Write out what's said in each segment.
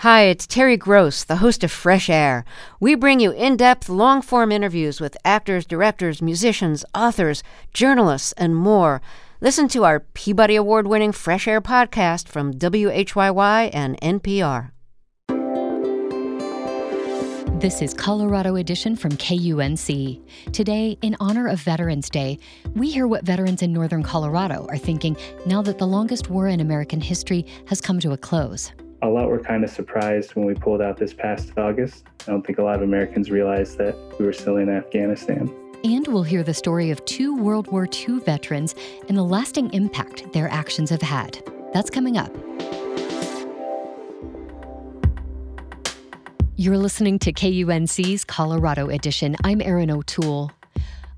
Hi, it's Terry Gross, the host of Fresh Air. We bring you in depth, long form interviews with actors, directors, musicians, authors, journalists, and more. Listen to our Peabody Award winning Fresh Air podcast from WHYY and NPR. This is Colorado Edition from KUNC. Today, in honor of Veterans Day, we hear what veterans in northern Colorado are thinking now that the longest war in American history has come to a close a lot were kind of surprised when we pulled out this past August. I don't think a lot of Americans realized that we were still in Afghanistan. And we'll hear the story of two World War II veterans and the lasting impact their actions have had. That's coming up. You're listening to KUNC's Colorado Edition. I'm Erin O'Toole.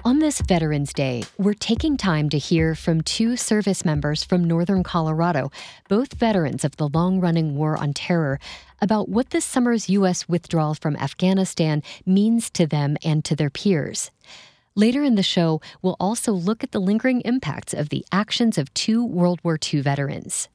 On this Veterans Day, we're taking time to hear from two service members from Northern Colorado, both veterans of the long running War on Terror, about what this summer's U.S. withdrawal from Afghanistan means to them and to their peers. Later in the show, we'll also look at the lingering impacts of the actions of two World War II veterans.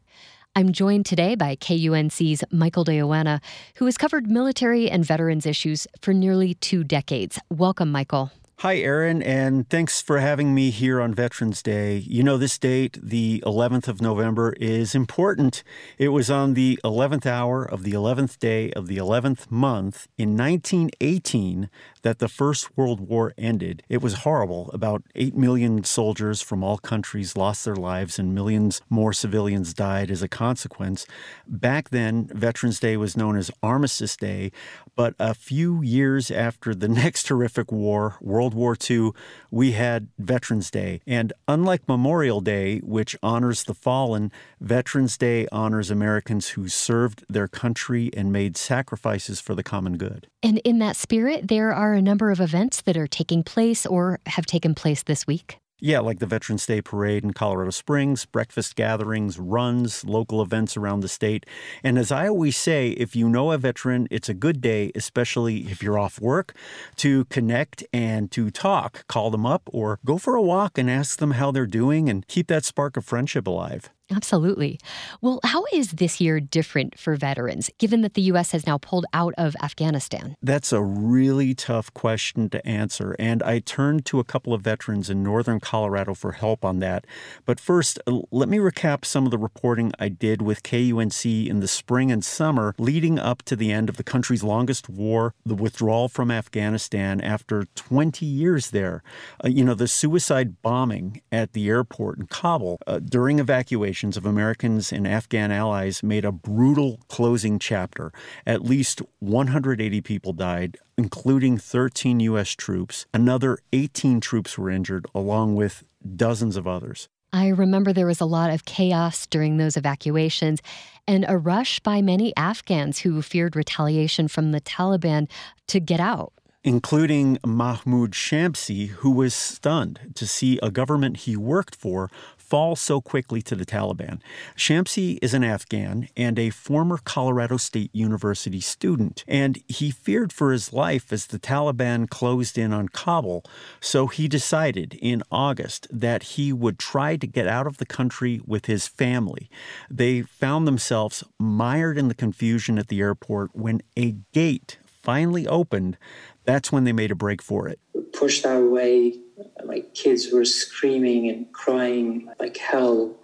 I'm joined today by KUNC's Michael de Yoanna, who has covered military and veterans issues for nearly two decades. Welcome, Michael. Hi, Erin, and thanks for having me here on Veterans Day. You know, this date, the 11th of November, is important. It was on the 11th hour of the 11th day of the 11th month in 1918 that the First World War ended. It was horrible. About 8 million soldiers from all countries lost their lives, and millions more civilians died as a consequence. Back then, Veterans Day was known as Armistice Day, but a few years after the next horrific war, World War II, we had Veterans Day. And unlike Memorial Day, which honors the fallen, Veterans Day honors Americans who served their country and made sacrifices for the common good. And in that spirit, there are a number of events that are taking place or have taken place this week. Yeah, like the Veterans Day Parade in Colorado Springs, breakfast gatherings, runs, local events around the state. And as I always say, if you know a veteran, it's a good day, especially if you're off work, to connect and to talk. Call them up or go for a walk and ask them how they're doing and keep that spark of friendship alive. Absolutely. Well, how is this year different for veterans, given that the U.S. has now pulled out of Afghanistan? That's a really tough question to answer. And I turned to a couple of veterans in northern Colorado for help on that. But first, uh, let me recap some of the reporting I did with KUNC in the spring and summer leading up to the end of the country's longest war, the withdrawal from Afghanistan after 20 years there. Uh, you know, the suicide bombing at the airport in Kabul uh, during evacuation of Americans and Afghan allies made a brutal closing chapter. At least 180 people died, including 13 U.S. troops. Another 18 troops were injured, along with dozens of others. I remember there was a lot of chaos during those evacuations and a rush by many Afghans who feared retaliation from the Taliban to get out including Mahmoud Shamsi, who was stunned to see a government he worked for fall so quickly to the Taliban. Shamsi is an Afghan and a former Colorado State University student, and he feared for his life as the Taliban closed in on Kabul. So he decided in August that he would try to get out of the country with his family. They found themselves mired in the confusion at the airport when a gate finally opened. That's when they made a break for it. Pushed our way my kids were screaming and crying like hell.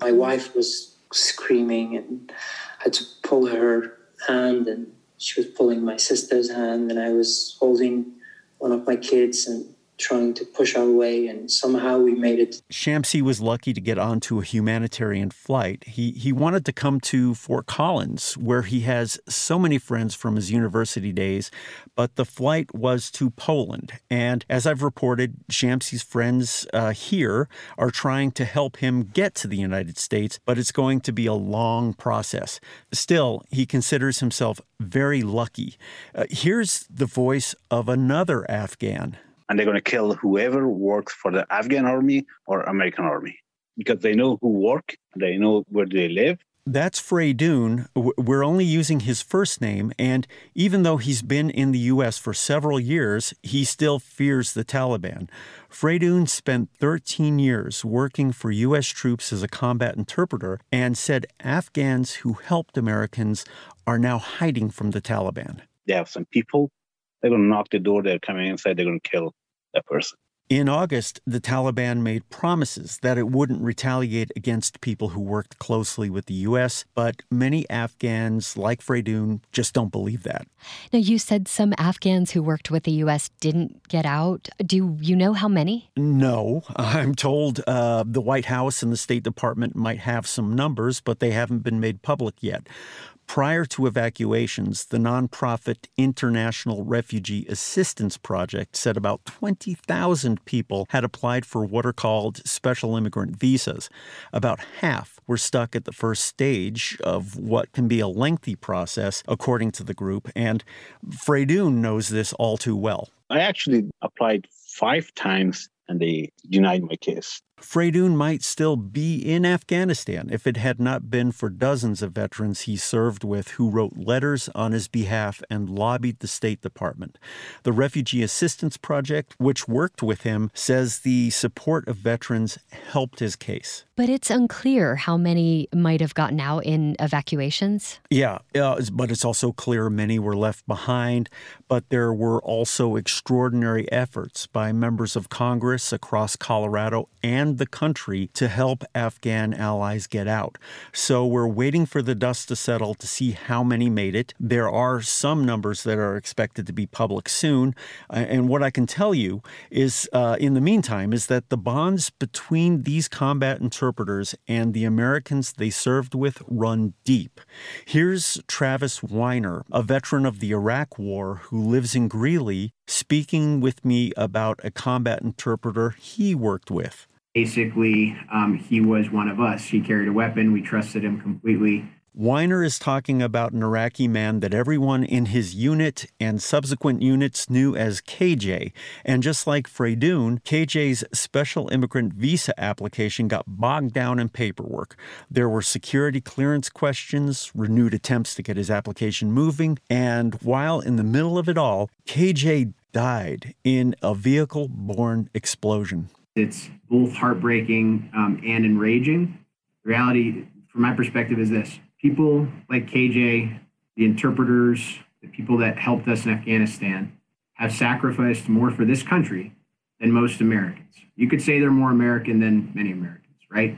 My wife was screaming and I had to pull her hand and she was pulling my sister's hand and I was holding one of my kids and trying to push our way, and somehow we made it. Shamsi was lucky to get onto a humanitarian flight. He, he wanted to come to Fort Collins, where he has so many friends from his university days, but the flight was to Poland. And as I've reported, Shamsi's friends uh, here are trying to help him get to the United States, but it's going to be a long process. Still, he considers himself very lucky. Uh, here's the voice of another Afghan and they're going to kill whoever works for the Afghan army or American army because they know who work, they know where they live. That's Freydoun. We're only using his first name, and even though he's been in the U.S. for several years, he still fears the Taliban. Freydoun spent 13 years working for U.S. troops as a combat interpreter and said Afghans who helped Americans are now hiding from the Taliban. They have some people, they're going to knock the door, they're coming inside, they're going to kill that person. In August, the Taliban made promises that it wouldn't retaliate against people who worked closely with the U.S., but many Afghans, like Freydoun, just don't believe that. Now, you said some Afghans who worked with the U.S. didn't get out. Do you know how many? No. I'm told uh, the White House and the State Department might have some numbers, but they haven't been made public yet. Prior to evacuations, the nonprofit International Refugee Assistance Project said about 20,000 people had applied for what are called special immigrant visas. About half were stuck at the first stage of what can be a lengthy process, according to the group, and Freydoun knows this all too well. I actually applied five times and they denied my case. Freydoun might still be in Afghanistan if it had not been for dozens of veterans he served with who wrote letters on his behalf and lobbied the State Department. The Refugee Assistance Project, which worked with him, says the support of veterans helped his case. But it's unclear how many might have gotten out in evacuations. Yeah, uh, but it's also clear many were left behind. But there were also extraordinary efforts by members of Congress across Colorado and the country to help Afghan allies get out. So we're waiting for the dust to settle to see how many made it. There are some numbers that are expected to be public soon. And what I can tell you is, uh, in the meantime, is that the bonds between these combat interpreters and the Americans they served with run deep. Here's Travis Weiner, a veteran of the Iraq War who lives in Greeley, speaking with me about a combat interpreter he worked with. Basically, um, he was one of us. He carried a weapon. We trusted him completely. Weiner is talking about an Iraqi man that everyone in his unit and subsequent units knew as KJ. And just like Freydoun, KJ's special immigrant visa application got bogged down in paperwork. There were security clearance questions, renewed attempts to get his application moving, and while in the middle of it all, KJ died in a vehicle borne explosion. It's both heartbreaking um, and enraging. The reality, from my perspective, is this people like KJ, the interpreters, the people that helped us in Afghanistan, have sacrificed more for this country than most Americans. You could say they're more American than many Americans, right?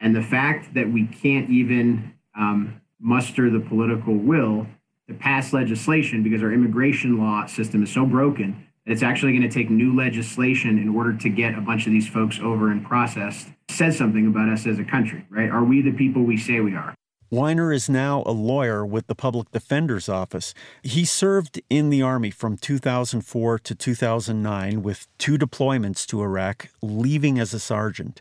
And the fact that we can't even um, muster the political will to pass legislation because our immigration law system is so broken it's actually going to take new legislation in order to get a bunch of these folks over and processed says something about us as a country, right? Are we the people we say we are? Weiner is now a lawyer with the Public Defender's Office. He served in the Army from 2004 to 2009 with two deployments to Iraq, leaving as a sergeant.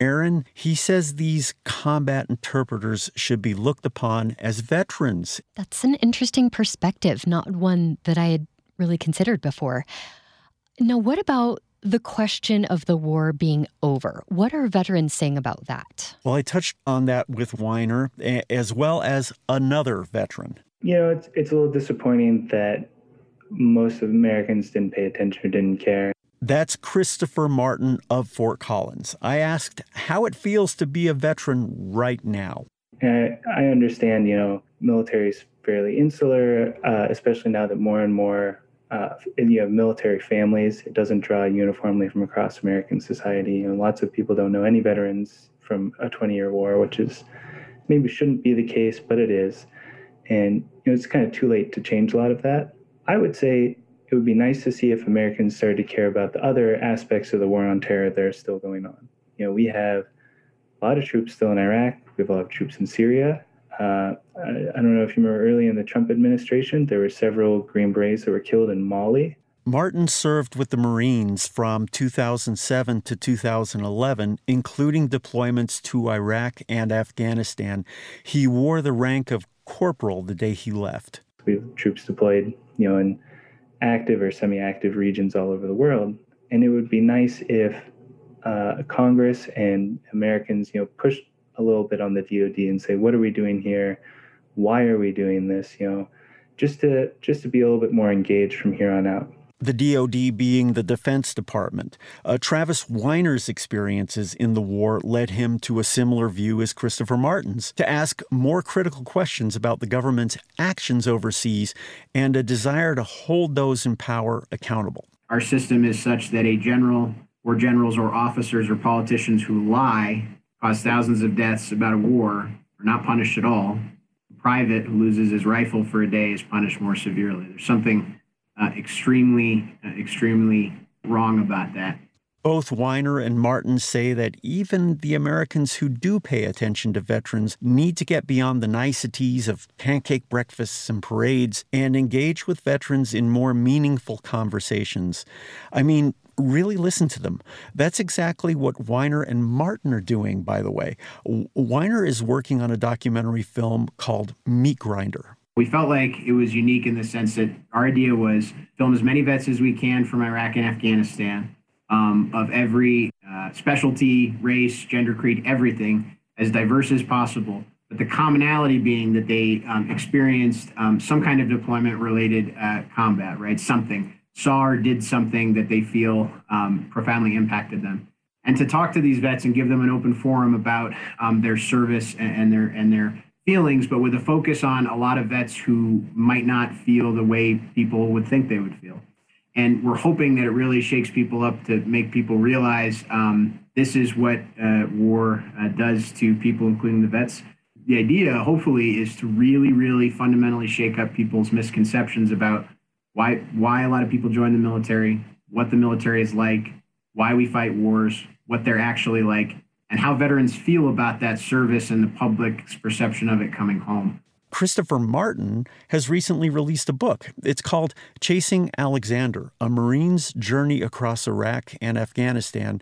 Erin, he says these combat interpreters should be looked upon as veterans. That's an interesting perspective, not one that I had really considered before. Now, what about the question of the war being over. What are veterans saying about that? Well, I touched on that with Weiner, as well as another veteran. You know, it's, it's a little disappointing that most of Americans didn't pay attention or didn't care. That's Christopher Martin of Fort Collins. I asked how it feels to be a veteran right now. I understand, you know, military is fairly insular, uh, especially now that more and more uh, you have military families. It doesn't draw uniformly from across American society. You know, lots of people don't know any veterans from a 20-year war, which is maybe shouldn't be the case, but it is. And you know, it's kind of too late to change a lot of that. I would say it would be nice to see if Americans started to care about the other aspects of the war on terror that are still going on. You know, we have a lot of troops still in Iraq. We have a lot of troops in Syria. Uh, I, I don't know if you remember early in the Trump administration, there were several Green Berets that were killed in Mali. Martin served with the Marines from 2007 to 2011, including deployments to Iraq and Afghanistan. He wore the rank of corporal the day he left. We have troops deployed, you know, in active or semi-active regions all over the world, and it would be nice if uh, Congress and Americans, you know, pushed a little bit on the DoD and say, what are we doing here? Why are we doing this? You know, just to just to be a little bit more engaged from here on out the DoD being the Defense Department. Uh, Travis Weiner's experiences in the war led him to a similar view as Christopher Martin's to ask more critical questions about the government's actions overseas and a desire to hold those in power accountable. Our system is such that a general or generals or officers or politicians who lie, cause thousands of deaths about a war, are not punished at all. A private who loses his rifle for a day is punished more severely. There's something uh, extremely, uh, extremely wrong about that. Both Weiner and Martin say that even the Americans who do pay attention to veterans need to get beyond the niceties of pancake breakfasts and parades and engage with veterans in more meaningful conversations. I mean, really listen to them. That's exactly what Weiner and Martin are doing, by the way. Weiner is working on a documentary film called Meat Grinder. We felt like it was unique in the sense that our idea was film as many vets as we can from Iraq and Afghanistan, um, of every uh, specialty, race, gender, creed, everything, as diverse as possible. But the commonality being that they um, experienced um, some kind of deployment related uh, combat, right? Something, saw or did something that they feel um, profoundly impacted them. And to talk to these vets and give them an open forum about um, their service and, and their and their feelings, but with a focus on a lot of vets who might not feel the way people would think they would feel. And we're hoping that it really shakes people up to make people realize um, this is what uh, war uh, does to people, including the vets. The idea, hopefully, is to really, really fundamentally shake up people's misconceptions about why why a lot of people join the military, what the military is like, why we fight wars, what they're actually like, and how veterans feel about that service and the public's perception of it coming home. Christopher Martin has recently released a book. It's called Chasing Alexander A Marine's Journey Across Iraq and Afghanistan.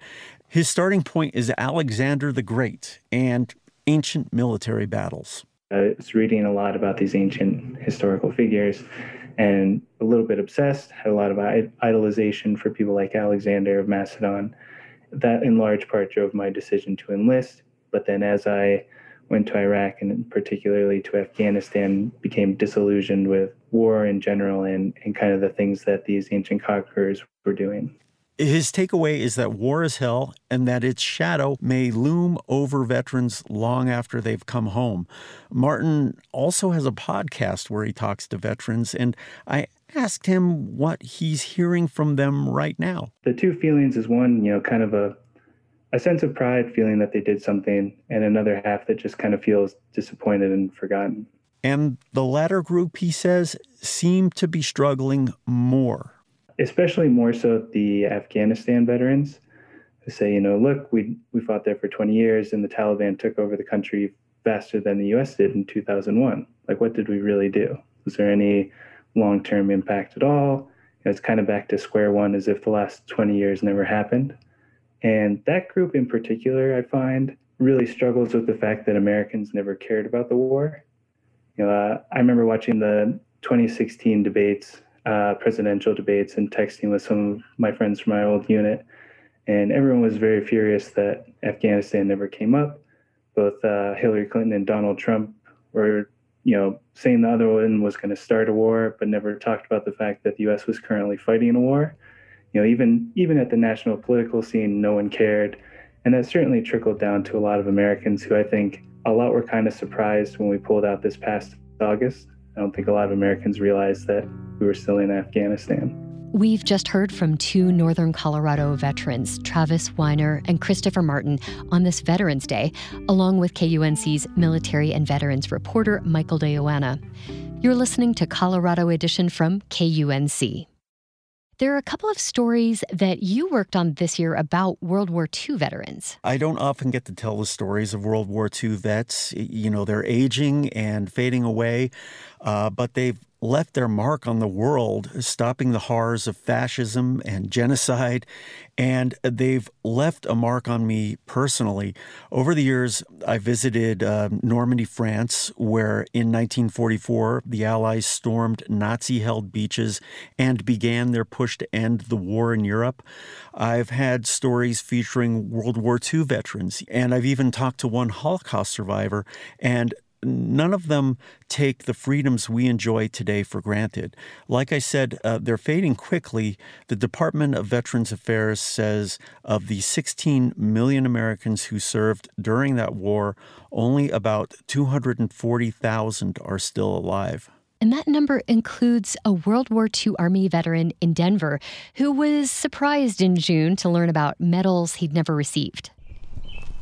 His starting point is Alexander the Great and ancient military battles. I was reading a lot about these ancient historical figures and a little bit obsessed, had a lot of idolization for people like Alexander of Macedon that in large part drove my decision to enlist. But then as I went to Iraq and particularly to Afghanistan, became disillusioned with war in general and, and kind of the things that these ancient conquerors were doing. His takeaway is that war is hell and that its shadow may loom over veterans long after they've come home. Martin also has a podcast where he talks to veterans, and I asked him what he's hearing from them right now. The two feelings is one, you know, kind of a a sense of pride feeling that they did something and another half that just kind of feels disappointed and forgotten. And the latter group, he says, seem to be struggling more. Especially more so the Afghanistan veterans who say, you know, look, we we fought there for 20 years and the Taliban took over the country faster than the US did in 2001. Like what did we really do? Was there any long term impact at all. It's kind of back to square one as if the last 20 years never happened. And that group in particular, I find, really struggles with the fact that Americans never cared about the war. You know, uh, I remember watching the 2016 debates, uh, presidential debates, and texting with some of my friends from my old unit. And everyone was very furious that Afghanistan never came up. Both uh, Hillary Clinton and Donald Trump were you know, saying the other one was going to start a war, but never talked about the fact that the U.S. was currently fighting a war. You know, even even at the national political scene, no one cared, and that certainly trickled down to a lot of Americans who I think a lot were kind of surprised when we pulled out this past August. I don't think a lot of Americans realized that we were still in Afghanistan. We've just heard from two Northern Colorado veterans, Travis Weiner and Christopher Martin, on this Veterans Day, along with KUNC's military and veterans reporter Michael de Yoanna. You're listening to Colorado Edition from KUNC. There are a couple of stories that you worked on this year about World War II veterans. I don't often get to tell the stories of World War II vets. You know, they're aging and fading away, uh, but they've left their mark on the world, stopping the horrors of fascism and genocide. And they've left a mark on me personally. Over the years, I visited uh, Normandy, France, where in 1944 the Allies stormed Nazi held beaches and began their push to end the war in Europe. I've had stories featuring World War II veterans, and I've even talked to one Holocaust survivor. And none of them take the freedoms we enjoy today for granted. Like I said, uh, they're fading quickly. The Department of Veterans Affairs says of the 16 million Americans who served during that war, only about 240,000 are still alive. And that number includes a World War II Army veteran in Denver who was surprised in June to learn about medals he'd never received.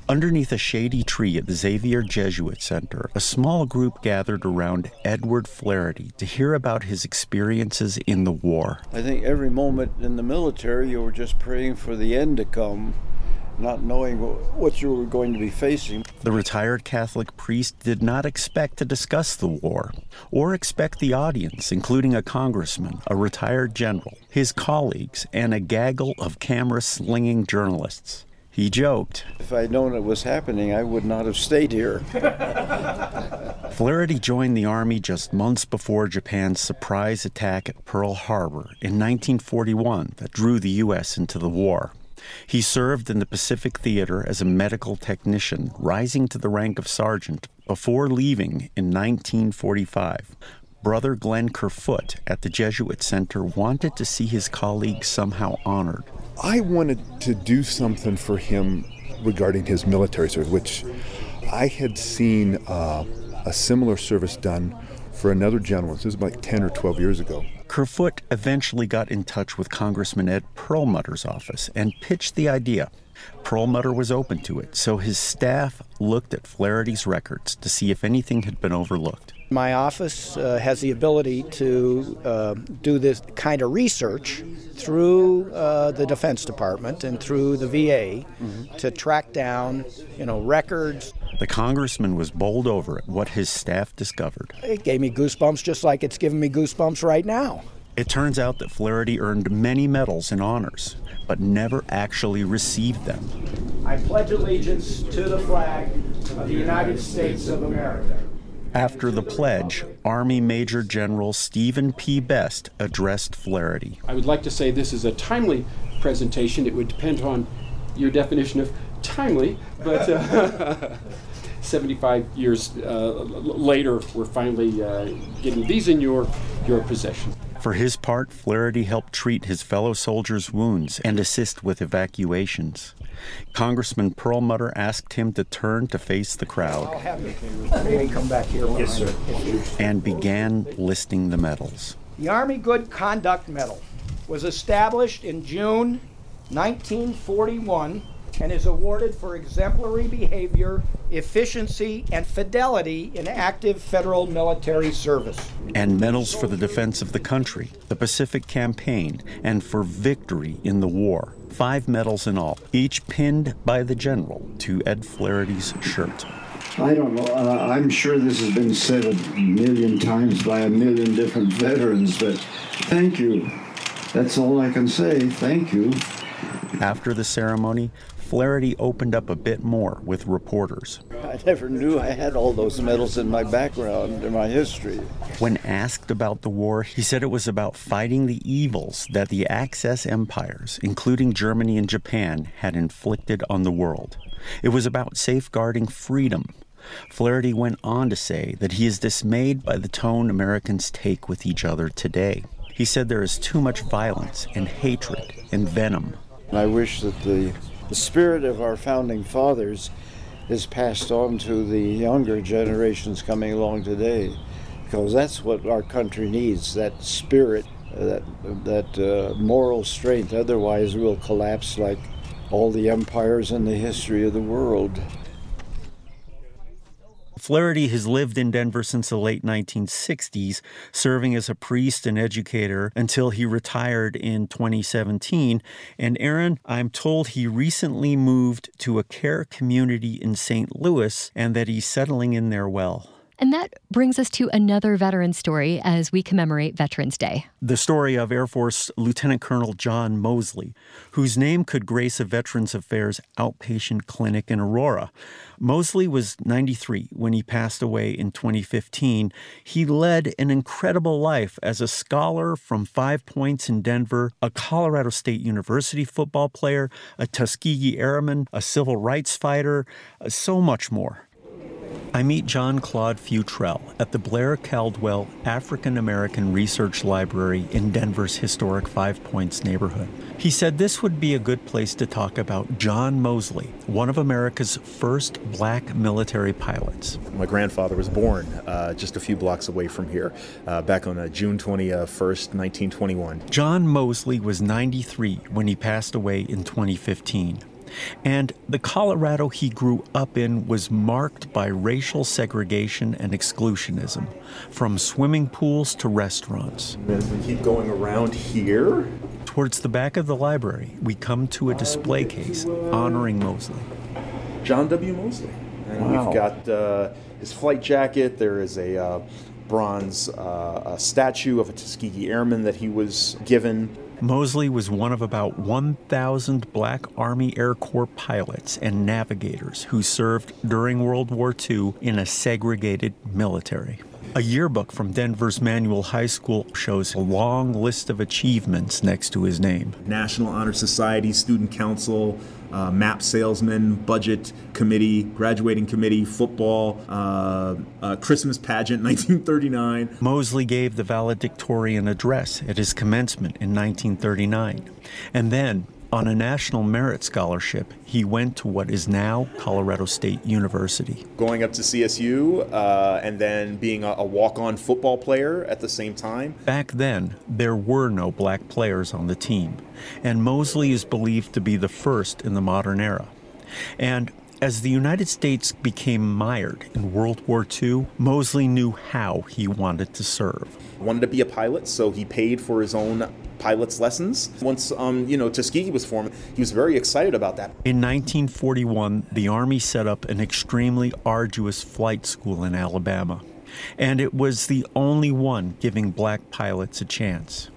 Underneath a shady tree at the Xavier Jesuit Center, a small group gathered around Edward Flaherty to hear about his experiences in the war. I think every moment in the military, you were just praying for the end to come, not knowing what you were going to be facing. The retired Catholic priest did not expect to discuss the war or expect the audience, including a congressman, a retired general, his colleagues, and a gaggle of camera slinging journalists. He joked. If I'd known it was happening, I would not have stayed here. Flaherty joined the Army just months before Japan's surprise attack at Pearl Harbor in 1941 that drew the U.S. into the war. He served in the Pacific Theater as a medical technician, rising to the rank of sergeant before leaving in 1945. Brother Glenn Kerfoot at the Jesuit Center wanted to see his colleague somehow honored. I wanted to do something for him regarding his military service, which I had seen uh, a similar service done for another gentleman. This was like 10 or 12 years ago. Kerfoot eventually got in touch with Congressman Ed Perlmutter's office and pitched the idea. Perlmutter was open to it, so his staff looked at Flaherty's records to see if anything had been overlooked. My office uh, has the ability to uh, do this kind of research through uh, the Defense Department and through the VA mm-hmm. to track down, you know, records. The congressman was bowled over at what his staff discovered. It gave me goosebumps just like it's giving me goosebumps right now. It turns out that Flaherty earned many medals and honors, but never actually received them. I pledge allegiance to the flag of the United States of America after the pledge, Army Major General Stephen P. Best addressed Flaherty. I would like to say this is a timely presentation. It would depend on your definition of timely, but uh, 75 years uh, later, we're finally uh, getting these in your, your possession. For his part, Flaherty helped treat his fellow soldiers' wounds and assist with evacuations. Congressman Perlmutter asked him to turn to face the crowd. Yes. And began listing the medals. The Army Good Conduct Medal was established in June 1941 and is awarded for exemplary behavior, efficiency, and fidelity in active federal military service. And medals for the defense of the country, the Pacific Campaign, and for victory in the war five medals in all, each pinned by the general to Ed Flaherty's shirt. I don't know. Uh, I'm sure this has been said a million times by a million different veterans, but thank you. That's all I can say. Thank you. After the ceremony, Flaherty opened up a bit more with reporters. I never knew I had all those medals in my background, in my history. When asked about the war, he said it was about fighting the evils that the Axis empires, including Germany and Japan, had inflicted on the world. It was about safeguarding freedom. Flaherty went on to say that he is dismayed by the tone Americans take with each other today. He said there is too much violence and hatred and venom. I wish that the the spirit of our founding fathers is passed on to the younger generations coming along today because that's what our country needs that spirit that that uh, moral strength. Otherwise we'll collapse like all the empires in the history of the world Flaherty has lived in Denver since the late 1960s, serving as a priest and educator until he retired in 2017. And Erin, I'm told he recently moved to a care community in St. Louis and that he's settling in there well. And that brings us to another veteran story as we commemorate Veterans Day. The story of Air Force Lieutenant Colonel John Mosley, whose name could grace a Veterans Affairs outpatient clinic in Aurora. Mosley was 93 when he passed away in 2015. He led an incredible life as a scholar from Five Points in Denver, a Colorado State University football player, a Tuskegee Airman, a civil rights fighter, uh, so much more. I meet John Claude Futrell at the Blair Caldwell African American Research Library in Denver's historic Five Points neighborhood. He said this would be a good place to talk about John Mosley, one of America's first black military pilots. My grandfather was born uh, just a few blocks away from here, uh, back on uh, June 21st, 1921. John Mosley was 93 when he passed away in 2015. And the Colorado he grew up in was marked by racial segregation and exclusionism, from swimming pools to restaurants. As we keep going around here, Towards the back of the library, we come to a display case honoring Mosley. John W. Mosley. And Wow. we've got uh, his flight jacket. There is a uh, bronze uh, a statue of a Tuskegee Airman that he was given. Mosley was one of about 1,000 black Army Air Corps pilots and navigators who served during World War II in a segregated military. A yearbook from Denver's Manual High School shows a long list of achievements next to his name. National Honor Society, Student Council, uh, map salesman, budget committee, graduating committee, football, uh, uh, Christmas pageant, 1939. Mosley gave the valedictorian address at his commencement in 1939. And then, on a National Merit Scholarship, he went to what is now Colorado State University. Going up to CSU uh, and then being a, a walk on football player at the same time. Back then, there were no black players on the team, and Mosley is believed to be the first in the modern era. And as the United States became mired in World War II, Mosley knew how he wanted to serve. Wanted to be a pilot, so he paid for his own pilot's lessons. Once, um, you know, Tuskegee was formed, he was very excited about that. In 1941, the Army set up an extremely arduous flight school in Alabama, and it was the only one giving black pilots a chance.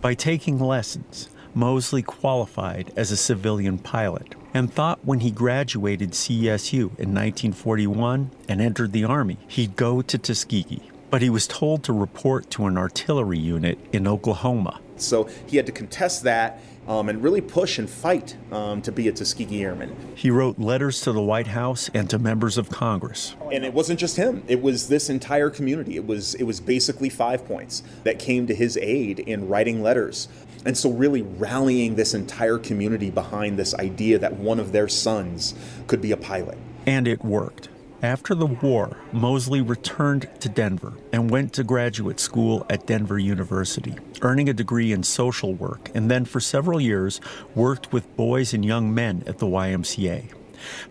By taking lessons, Mosley qualified as a civilian pilot and thought when he graduated CSU in 1941 and entered the Army, he'd go to Tuskegee. But he was told to report to an artillery unit in Oklahoma. So he had to contest that um, and really push and fight um, to be a Tuskegee Airman. He wrote letters to the White House and to members of Congress. And it wasn't just him; it was this entire community. It was it was basically Five Points that came to his aid in writing letters, and so really rallying this entire community behind this idea that one of their sons could be a pilot. And it worked. After the war, Mosley returned to Denver and went to graduate school at Denver University, earning a degree in social work, and then for several years worked with boys and young men at the YMCA.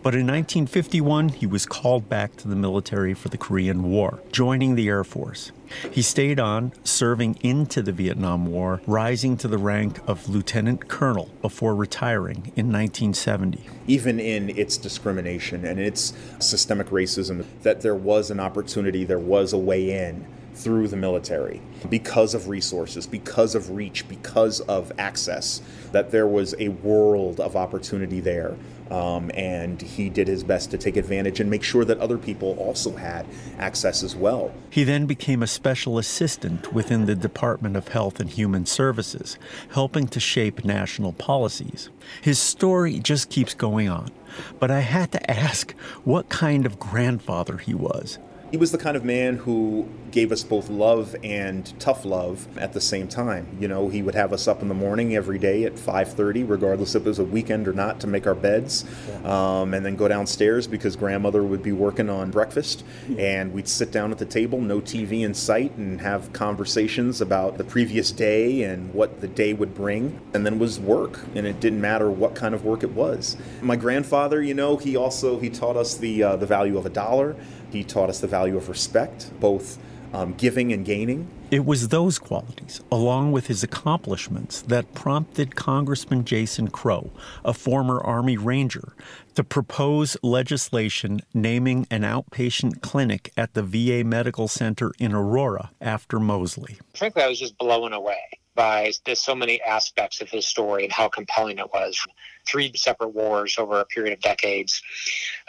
But in 1951, he was called back to the military for the Korean War, joining the Air Force. He stayed on, serving into the Vietnam War, rising to the rank of lieutenant colonel before retiring in 1970. even in its discrimination and its systemic racism, that there was an opportunity, there was a way in through the military because of resources, because of reach, because of access, that there was a world of opportunity there. Um, and he did his best to take advantage and make sure that other people also had access as well. He then became a special assistant within the Department of Health and Human Services, helping to shape national policies. His story just keeps going on, but I had to ask what kind of grandfather he was. He was the kind of man who gave us both love and tough love at the same time. You know, he would have us up in the morning every day at 5:30, regardless if it was a weekend or not, to make our beds, um, and then go downstairs because grandmother would be working on breakfast, and we'd sit down at the table, no TV in sight, and have conversations about the previous day and what the day would bring, and then was work, and it didn't matter what kind of work it was. My grandfather, you know, he also he taught us the uh, the value of a dollar. He taught us the value of respect, both um, giving and gaining. It was those qualities, along with his accomplishments, that prompted Congressman Jason Crow, a former Army Ranger, to propose legislation naming an outpatient clinic at the VA Medical Center in Aurora after Mosley. Frankly, I was just blown away by so many aspects of his story and how compelling it was. Three separate wars over a period of decades,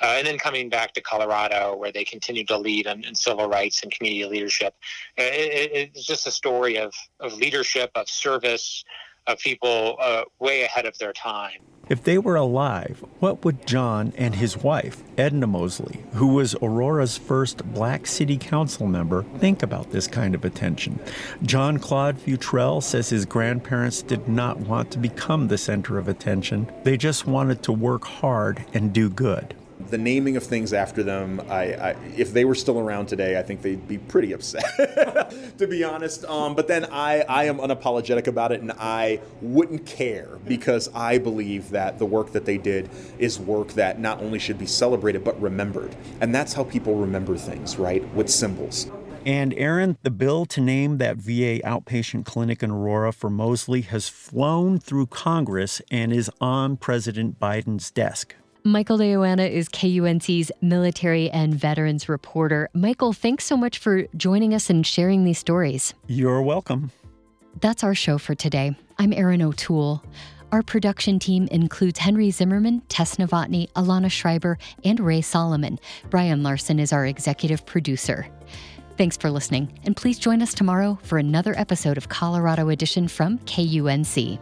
uh, and then coming back to Colorado, where they continued to lead in, in civil rights and community leadership. It, it, it's just a story of, of leadership, of service, of people uh, way ahead of their time. If they were alive, what would John and his wife, Edna Mosley, who was Aurora's first black city council member, think about this kind of attention? John Claude Futrell says his grandparents did not want to become the center of attention. They just wanted to work hard and do good the naming of things after them, I, I, if they were still around today, I think they'd be pretty upset, to be honest. Um, but then I, I am unapologetic about it, and I wouldn't care because I believe that the work that they did is work that not only should be celebrated but remembered, and that's how people remember things, right? With symbols. And Erin, the bill to name that VA outpatient clinic in Aurora for Mosley has flown through Congress and is on President Biden's desk. Michael de Yoanna is KUNC's military and veterans reporter. Michael, thanks so much for joining us and sharing these stories. You're welcome. That's our show for today. I'm Erin O'Toole. Our production team includes Henry Zimmerman, Tess Novotny, Alana Schreiber, and Ray Solomon. Brian Larson is our executive producer. Thanks for listening, and please join us tomorrow for another episode of Colorado Edition from KUNC.